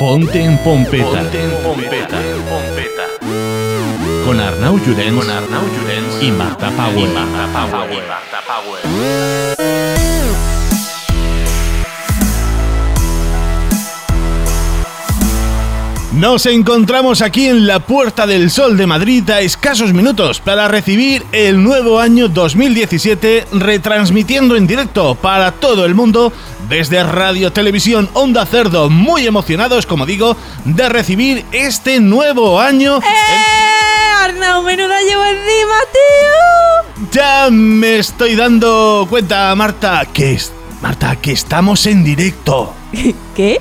Ponte en Pompeta. Ponte en Pompeta. Con Arnau Llorens, con Arnau Llorens y Marta Power. Y Marta Power. Y Marta Power. Nos encontramos aquí en la Puerta del Sol de Madrid a escasos minutos para recibir el nuevo año 2017 retransmitiendo en directo para todo el mundo desde Radio Televisión Onda Cerdo, muy emocionados, como digo, de recibir este nuevo año. ¡Eh! Arnau, menuda llevo encima, tío. Ya me estoy dando cuenta, Marta, que Marta, que estamos en directo. ¿Qué?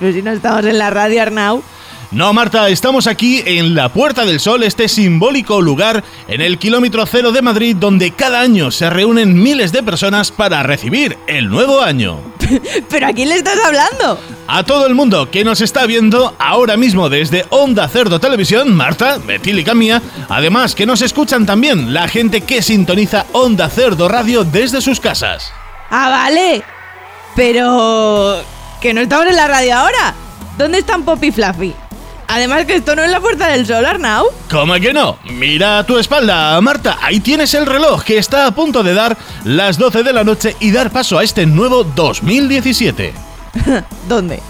Pero si no estamos en la radio, Arnau. No, Marta, estamos aquí en la Puerta del Sol, este simbólico lugar en el kilómetro cero de Madrid, donde cada año se reúnen miles de personas para recibir el nuevo año. ¿Pero a quién le estás hablando? A todo el mundo que nos está viendo ahora mismo desde Onda Cerdo Televisión, Marta, Betílica mía, además que nos escuchan también la gente que sintoniza Onda Cerdo Radio desde sus casas. Ah, vale. Pero... Que no estamos en la radio ahora. ¿Dónde están Poppy y Fluffy? Además que esto no es la Puerta del Sol, Arnau. ¿Cómo que no? Mira a tu espalda, Marta. Ahí tienes el reloj que está a punto de dar las 12 de la noche y dar paso a este nuevo 2017. ¿Dónde?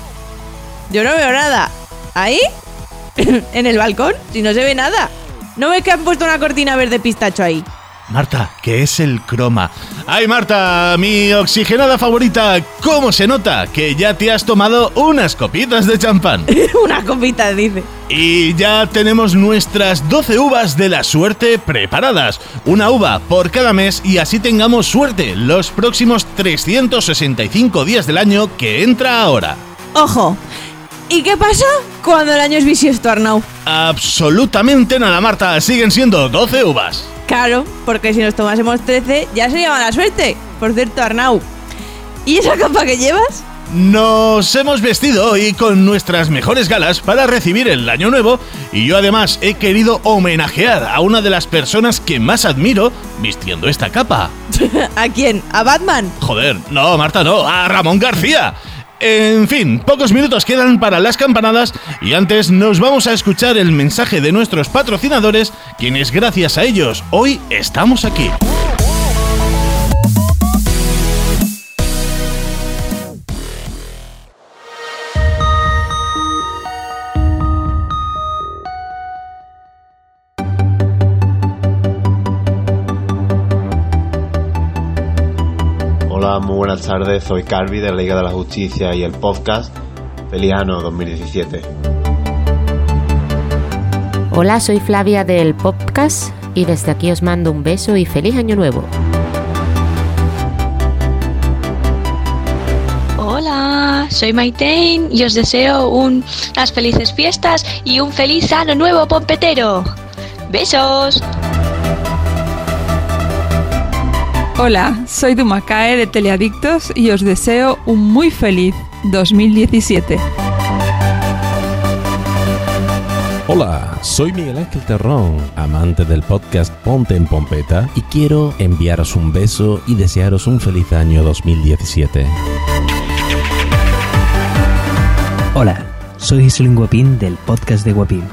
Yo no veo nada. ¿Ahí? ¿En el balcón? Si no se ve nada. ¿No ves que han puesto una cortina verde pistacho ahí? Marta, ¿qué es el croma? ¡Ay, Marta, mi oxigenada favorita! ¿Cómo se nota que ya te has tomado unas copitas de champán? una copita, dice. Y ya tenemos nuestras 12 uvas de la suerte preparadas. Una uva por cada mes y así tengamos suerte los próximos 365 días del año que entra ahora. Ojo. ¿Y qué pasa cuando el año es bisiesto, Arnau? Absolutamente nada, Marta. Siguen siendo 12 uvas. Claro, porque si nos tomásemos 13 ya sería mala suerte. Por cierto, Arnau, ¿y esa capa que llevas? Nos hemos vestido hoy con nuestras mejores galas para recibir el año nuevo y yo además he querido homenajear a una de las personas que más admiro vistiendo esta capa. ¿A quién? ¿A Batman? Joder, no, Marta, no, a Ramón García. En fin, pocos minutos quedan para las campanadas y antes nos vamos a escuchar el mensaje de nuestros patrocinadores, quienes gracias a ellos hoy estamos aquí. Buenas tardes. Soy Carvi de la Liga de la Justicia y el podcast Feliz Año 2017. Hola, soy Flavia del podcast y desde aquí os mando un beso y feliz año nuevo. Hola, soy Maitein y os deseo unas felices fiestas y un feliz año nuevo pompetero. Besos. Hola, soy Dumakae de Teleadictos y os deseo un muy feliz 2017. Hola, soy Miguel Ángel Terrón, amante del podcast Ponte en Pompeta y quiero enviaros un beso y desearos un feliz año 2017. Hola, soy Iselin Guapín del podcast de Guapín.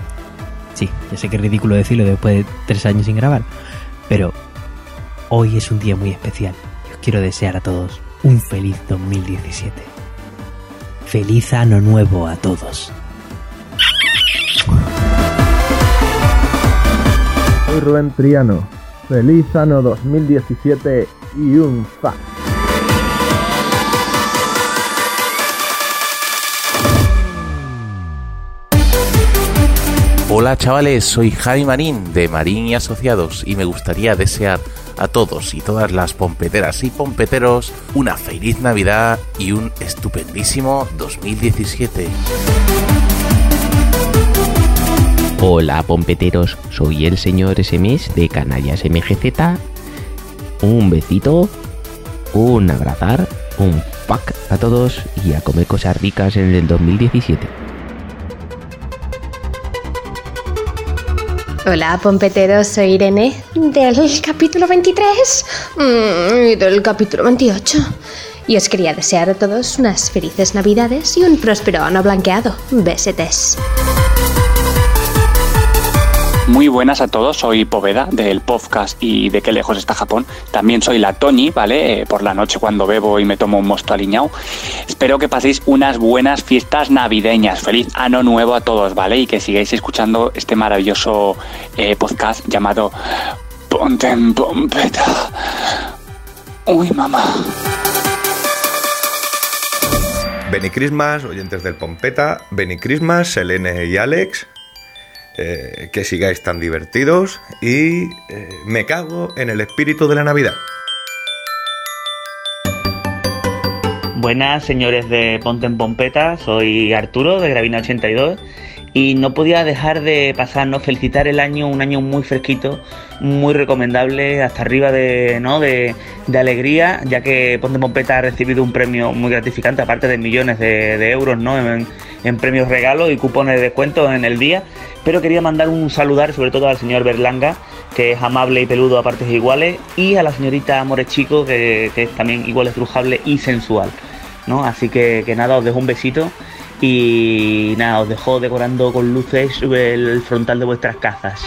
Sí, ya sé que es ridículo decirlo después de tres años sin grabar, pero hoy es un día muy especial y os quiero desear a todos un feliz 2017. Feliz año nuevo a todos. Soy Rubén Triano. Feliz año 2017 y un fa. Hola chavales, soy Javi Marín de Marín y Asociados y me gustaría desear a todos y todas las pompeteras y pompeteros una feliz Navidad y un estupendísimo 2017. Hola pompeteros, soy el señor SMS de Canallas MGZ. Un besito, un abrazar, un pack a todos y a comer cosas ricas en el 2017. Hola, pompeteros, soy Irene del capítulo 23 mm, y del capítulo 28. Y os quería desear a todos unas felices navidades y un próspero ano blanqueado. Besetes. Muy buenas a todos, soy Poveda del podcast y de qué lejos está Japón. También soy la Toñi, ¿vale? Eh, por la noche cuando bebo y me tomo un mosto aliñado. Espero que paséis unas buenas fiestas navideñas. Feliz año nuevo a todos, ¿vale? Y que sigáis escuchando este maravilloso eh, podcast llamado Ponte en Pompeta. Uy, mamá. Benny Christmas, oyentes del Pompeta, Benny Christmas, Selene y Alex, eh, que sigáis tan divertidos y eh, me cago en el espíritu de la Navidad. Buenas señores de Ponte en Pompeta, soy Arturo de Gravina 82 y no podía dejar de pasarnos, felicitar el año, un año muy fresquito, muy recomendable, hasta arriba de, ¿no? de, de alegría, ya que Ponte Pompeta ha recibido un premio muy gratificante, aparte de millones de, de euros ¿no? en, en premios regalos y cupones de descuento en el día. Pero quería mandar un saludar sobre todo al señor Berlanga, que es amable y peludo a partes iguales, y a la señorita Morechico, que, que es también igual estrujable y sensual. ¿no? Así que, que nada, os dejo un besito y nada, os dejo decorando con luces el frontal de vuestras casas.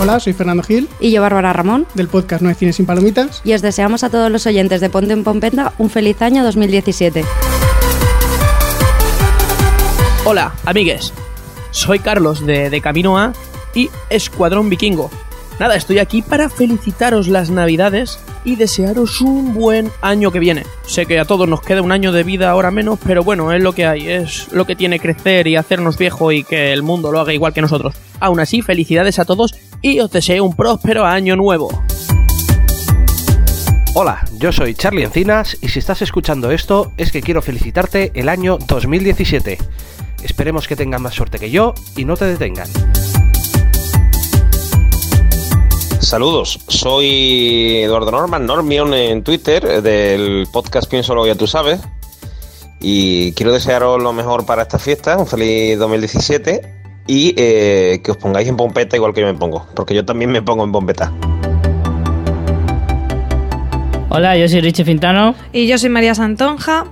Hola, soy Fernando Gil. Y yo, Bárbara Ramón. Del podcast No hay cine sin palomitas. Y os deseamos a todos los oyentes de Ponte en Pompeta un feliz año 2017. Hola, amigues. Soy Carlos de, de Camino A y Escuadrón Vikingo. Nada, estoy aquí para felicitaros las navidades y desearos un buen año que viene. Sé que a todos nos queda un año de vida ahora menos, pero bueno, es lo que hay, es lo que tiene crecer y hacernos viejo y que el mundo lo haga igual que nosotros. Aún así, felicidades a todos y os deseo un próspero año nuevo. Hola, yo soy Charlie Encinas y si estás escuchando esto es que quiero felicitarte el año 2017. Esperemos que tengan más suerte que yo y no te detengan. Saludos, soy Eduardo Norman, Normion en Twitter, del podcast Piénsalo ya tú sabes. Y quiero desearos lo mejor para esta fiesta, un feliz 2017 y eh, que os pongáis en pompeta igual que yo me pongo, porque yo también me pongo en pompeta. Hola, yo soy Richie Fintano. Y yo soy María Santonja.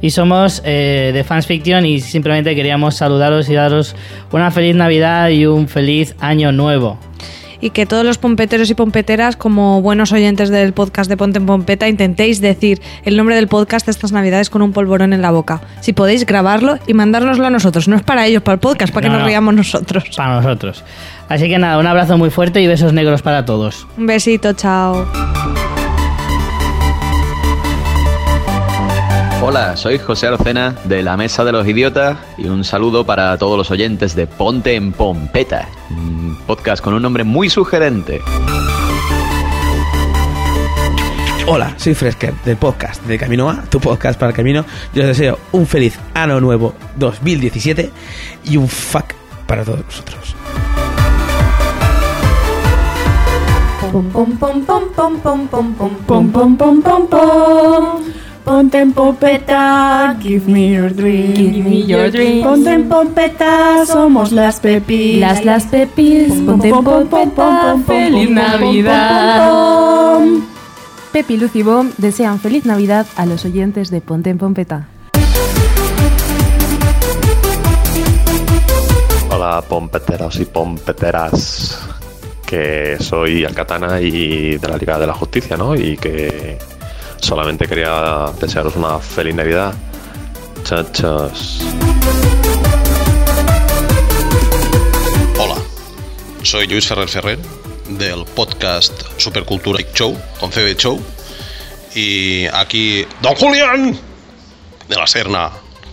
Y somos eh, de Fans Fiction y simplemente queríamos saludaros y daros una feliz Navidad y un feliz año nuevo y que todos los pompeteros y pompeteras, como buenos oyentes del podcast de Ponte en Pompeta, intentéis decir el nombre del podcast de estas navidades con un polvorón en la boca. Si podéis grabarlo y mandárnoslo a nosotros. No es para ellos, para el podcast, para que No, nos no. riamos nosotros. para nosotros. Así que nada, un abrazo muy fuerte y besos negros para todos. Un besito, chao. Hola, soy José Arocena de la Mesa de los Idiotas y un saludo para todos los oyentes de Ponte en Pompeta, un podcast con un nombre muy sugerente. Hola, soy Fresker del podcast de Camino A, tu podcast para el camino. Yo os deseo un feliz año nuevo 2017 y un fuck para todos vosotros. Pom pom pom pom pom pom pom pom pom pom pom pom pom Ponte en pompeta, give me your dream. Give me your dreams. Ponte en pompeta, somos las pepis. Las las pepis, ponte en pompeta, feliz Navidad. Pepi, Luz y Bom desean feliz Navidad a los oyentes de Ponte en Pompeta. Hola pompeteros y pompeteras, que soy Alcatana y de la Liga de la Justicia, ¿no? Y que solamente quería desearos una feliz Navidad. Chachos. Hola, soy Luis Ferrer Ferrer del podcast Supercultura Show con C de Show y aquí Don Julián de la Serna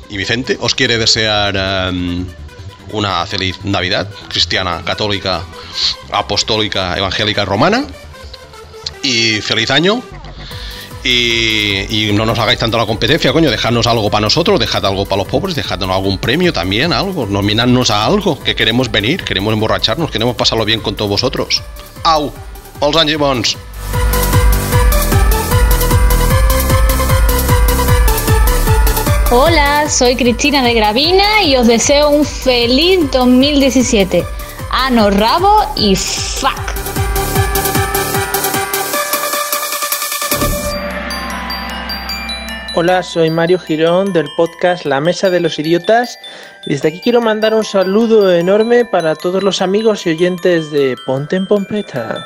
y Vicente os quiere desear em, una feliz Navidad cristiana, católica, apostólica, evangélica, romana y feliz año y, no nos hagáis tanto la competencia, coño, dejadnos algo para nosotros, dejad algo para los pobres, dejadnos algún premio también, algo, nominadnos a algo, que queremos venir, queremos emborracharnos, queremos pasarlo bien con todos vosotros. Au, pels anys i bons. Hola, soy Cristina de Gravina y os deseo un feliz 2017. Ano rabo y fuck. Hola, soy Mario Girón del podcast La Mesa de los Idiotas. Desde aquí quiero mandar un saludo enorme para todos los amigos y oyentes de Ponte en Pompeta.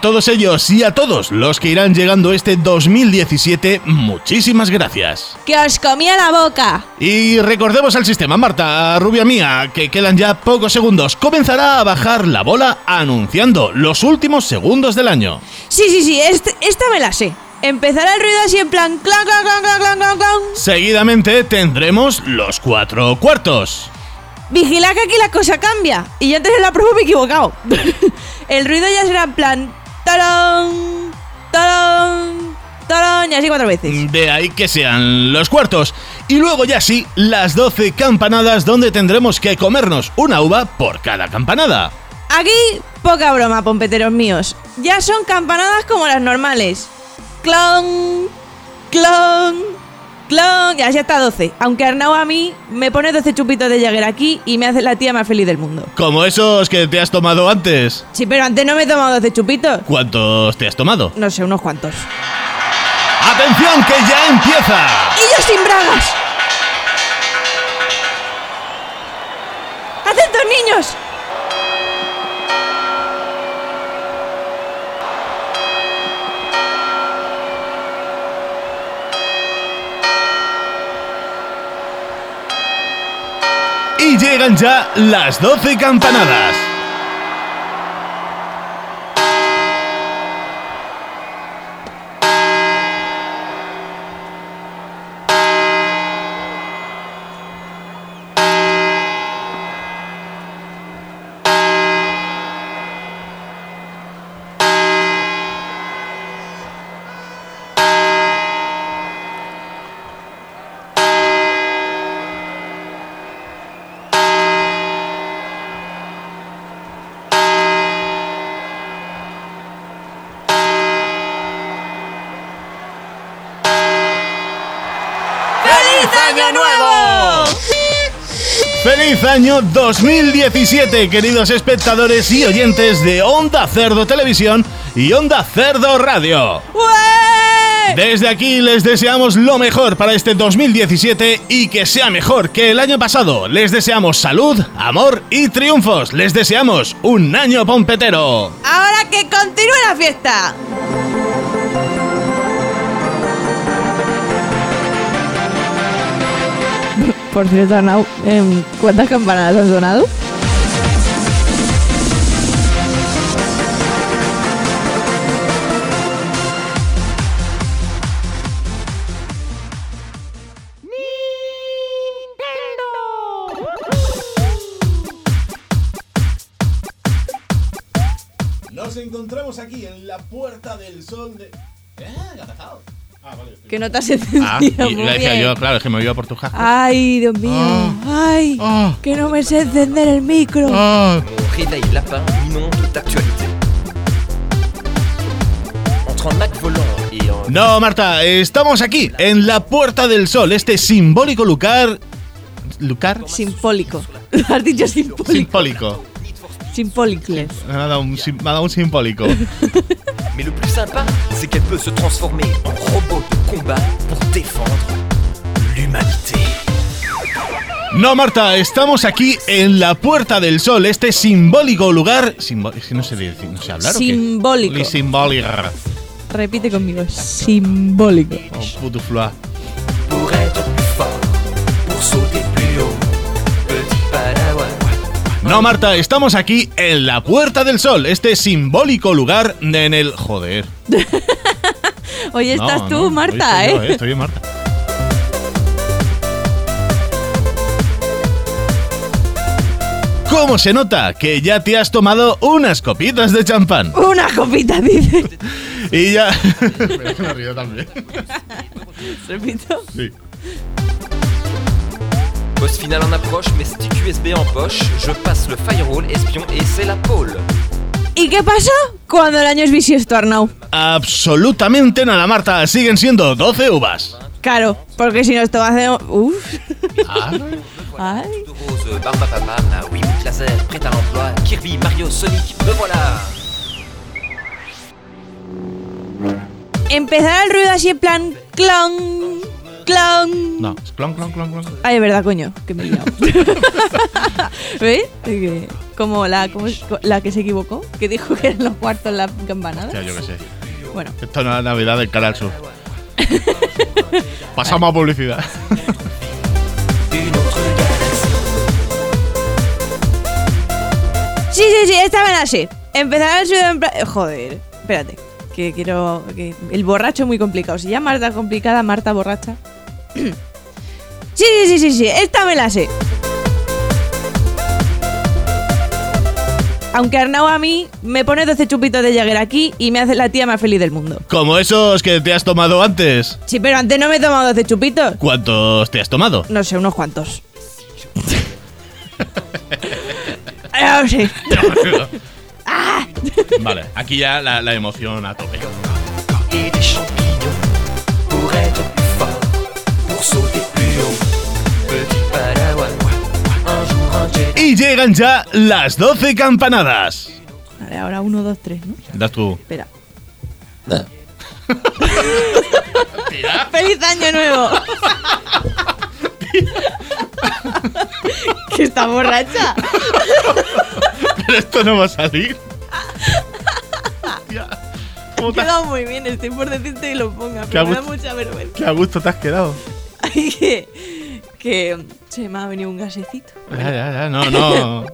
A todos ellos y a todos los que irán llegando este 2017, muchísimas gracias. ¡Que os comía la boca! Y recordemos al sistema, Marta, rubia mía, que quedan ya pocos segundos. Comenzará a bajar la bola anunciando los últimos segundos del año. Sí, sí, sí, este- esta me la sé. Empezará el ruido así en plan clan, clan, clan, clan, clan, clan, clan. Seguidamente tendremos los cuatro cuartos. Vigila que aquí la cosa cambia. Y yo antes en la prueba me he equivocado. el ruido ya será en plan tarán, tarán, tarán, y así cuatro veces. De ahí que sean los cuartos. Y luego ya sí, las 12 campanadas donde tendremos que comernos una uva por cada campanada. Aquí, poca broma, pompeteros míos. Ya son campanadas como las normales. Clon, clon, clon. Y así hasta 12. Aunque Arnau a mí me pone 12 chupitos de Jagger aquí y me hace la tía más feliz del mundo. Como esos que te has tomado antes. Sí, pero antes no me he tomado 12 chupitos. ¿Cuántos te has tomado? No sé, unos cuantos. ¡Atención que ya empieza! ¡Y yo sin bragas! ¡Atentos, niños! Llegan ya las 12 campanadas. ¡Feliz año 2017, queridos espectadores y oyentes de Onda Cerdo Televisión y Onda Cerdo Radio! Desde aquí les deseamos lo mejor para este 2017 y que sea mejor que el año pasado. Les deseamos salud, amor y triunfos. Les deseamos un año pompetero. Ahora que continúe la fiesta. Por cierto, Arnau, em, ¿cuántas campanadas han sonado? Nos encontramos aquí en la Puerta del Sol de... ¿Eh? ¿Qué? Ah, vale. Que no te has encendido Ah, y muy le decía bien. yo, claro, es que me iba por tu jaja. Ay, Dios mío. Ay, que no me sé encender el micro. Réveil lapin inonde d'actualité. Entre un Mac volant. No, Marta, estamos aquí, en la Puerta del Sol, este simbólico lugar... ¿Lucar? Simpólico. Has dicho simpólico. Simbólico. Simpólicles. Me ha dado un, sim- me ha dado un simbólico. Mais le plus sympa, c'est qu'elle peut se transformer en robot de combat pour défendre l'humanité. No, Marta, estamos aquí en la Puerta del Sol, este simbólico lugar... Que no sé, decir, no sé hablar o qué? Simbólico. Li- Simbólico. Repite conmigo. Simbólico. Oh, No, Marta, estamos aquí en la Puerta del Sol, este simbólico lugar en el... Joder. Oye, No, estás tú, no, hoy Marta, yo, ¿eh? Estoy bien, Marta. ¿Cómo se nota que ya te has tomado unas copitas de champán? Una copita, dice. Y ya... me río también. Repito. Sí. Boss final en approche, mes stick USB en poche. Je passe le firewall, espion et c'est la pole. ¿Y qué pasa cuando el año es bisiesto, Arnau? Absolutamente nada, Marta. Siguen siendo 12 uvas. Claro, porque si no esto va a hacer... Uf. Ay. Prête à l'emploi. Kirby, Mario, Sonic, me voilà. Empezar el ruido así en plan... Clon, clon. No, es clon, clon, clon, clon. Ay, es verdad, coño, que me he liado. ¿Ves? Que- Como la, como la que se equivocó, que dijo que eran los cuartos la campanada. Ya, yo qué sé. Bueno. Esto no es la Navidad del Canal Sur. Pasamos a publicidad. Sí, sí, sí, esta vez así. Empezar el ruido en plan... Joder, espérate. Que quiero... Que el borracho es muy complicado. Si ya Marta complicada, Marta borracha. sí, sí, sí, sí, sí. Esta me la sé. Aunque Arnau a mí me pone 12 chupitos de Jäger aquí y me hace la tía más feliz del mundo. Como esos que te has tomado antes. Sí, pero antes no me he tomado 12 chupitos. ¿Cuántos te has tomado? No sé, unos cuantos. Ah. Vale, aquí ya la, la emoción a tope. Y llegan ya las 12 campanadas. Vale, ahora 1, 2, 3, ¿no? Das tú. Espera. ¡Feliz año nuevo! que está borracha. Pero esto no va a salir. Me ha quedado muy bien, estoy por decirte que lo ponga, pero me da gusto. mucha vergüenza. Qué a gusto te has quedado. Ay, que, que se me ha venido un gasecito. Ya, ya, ya. No, no.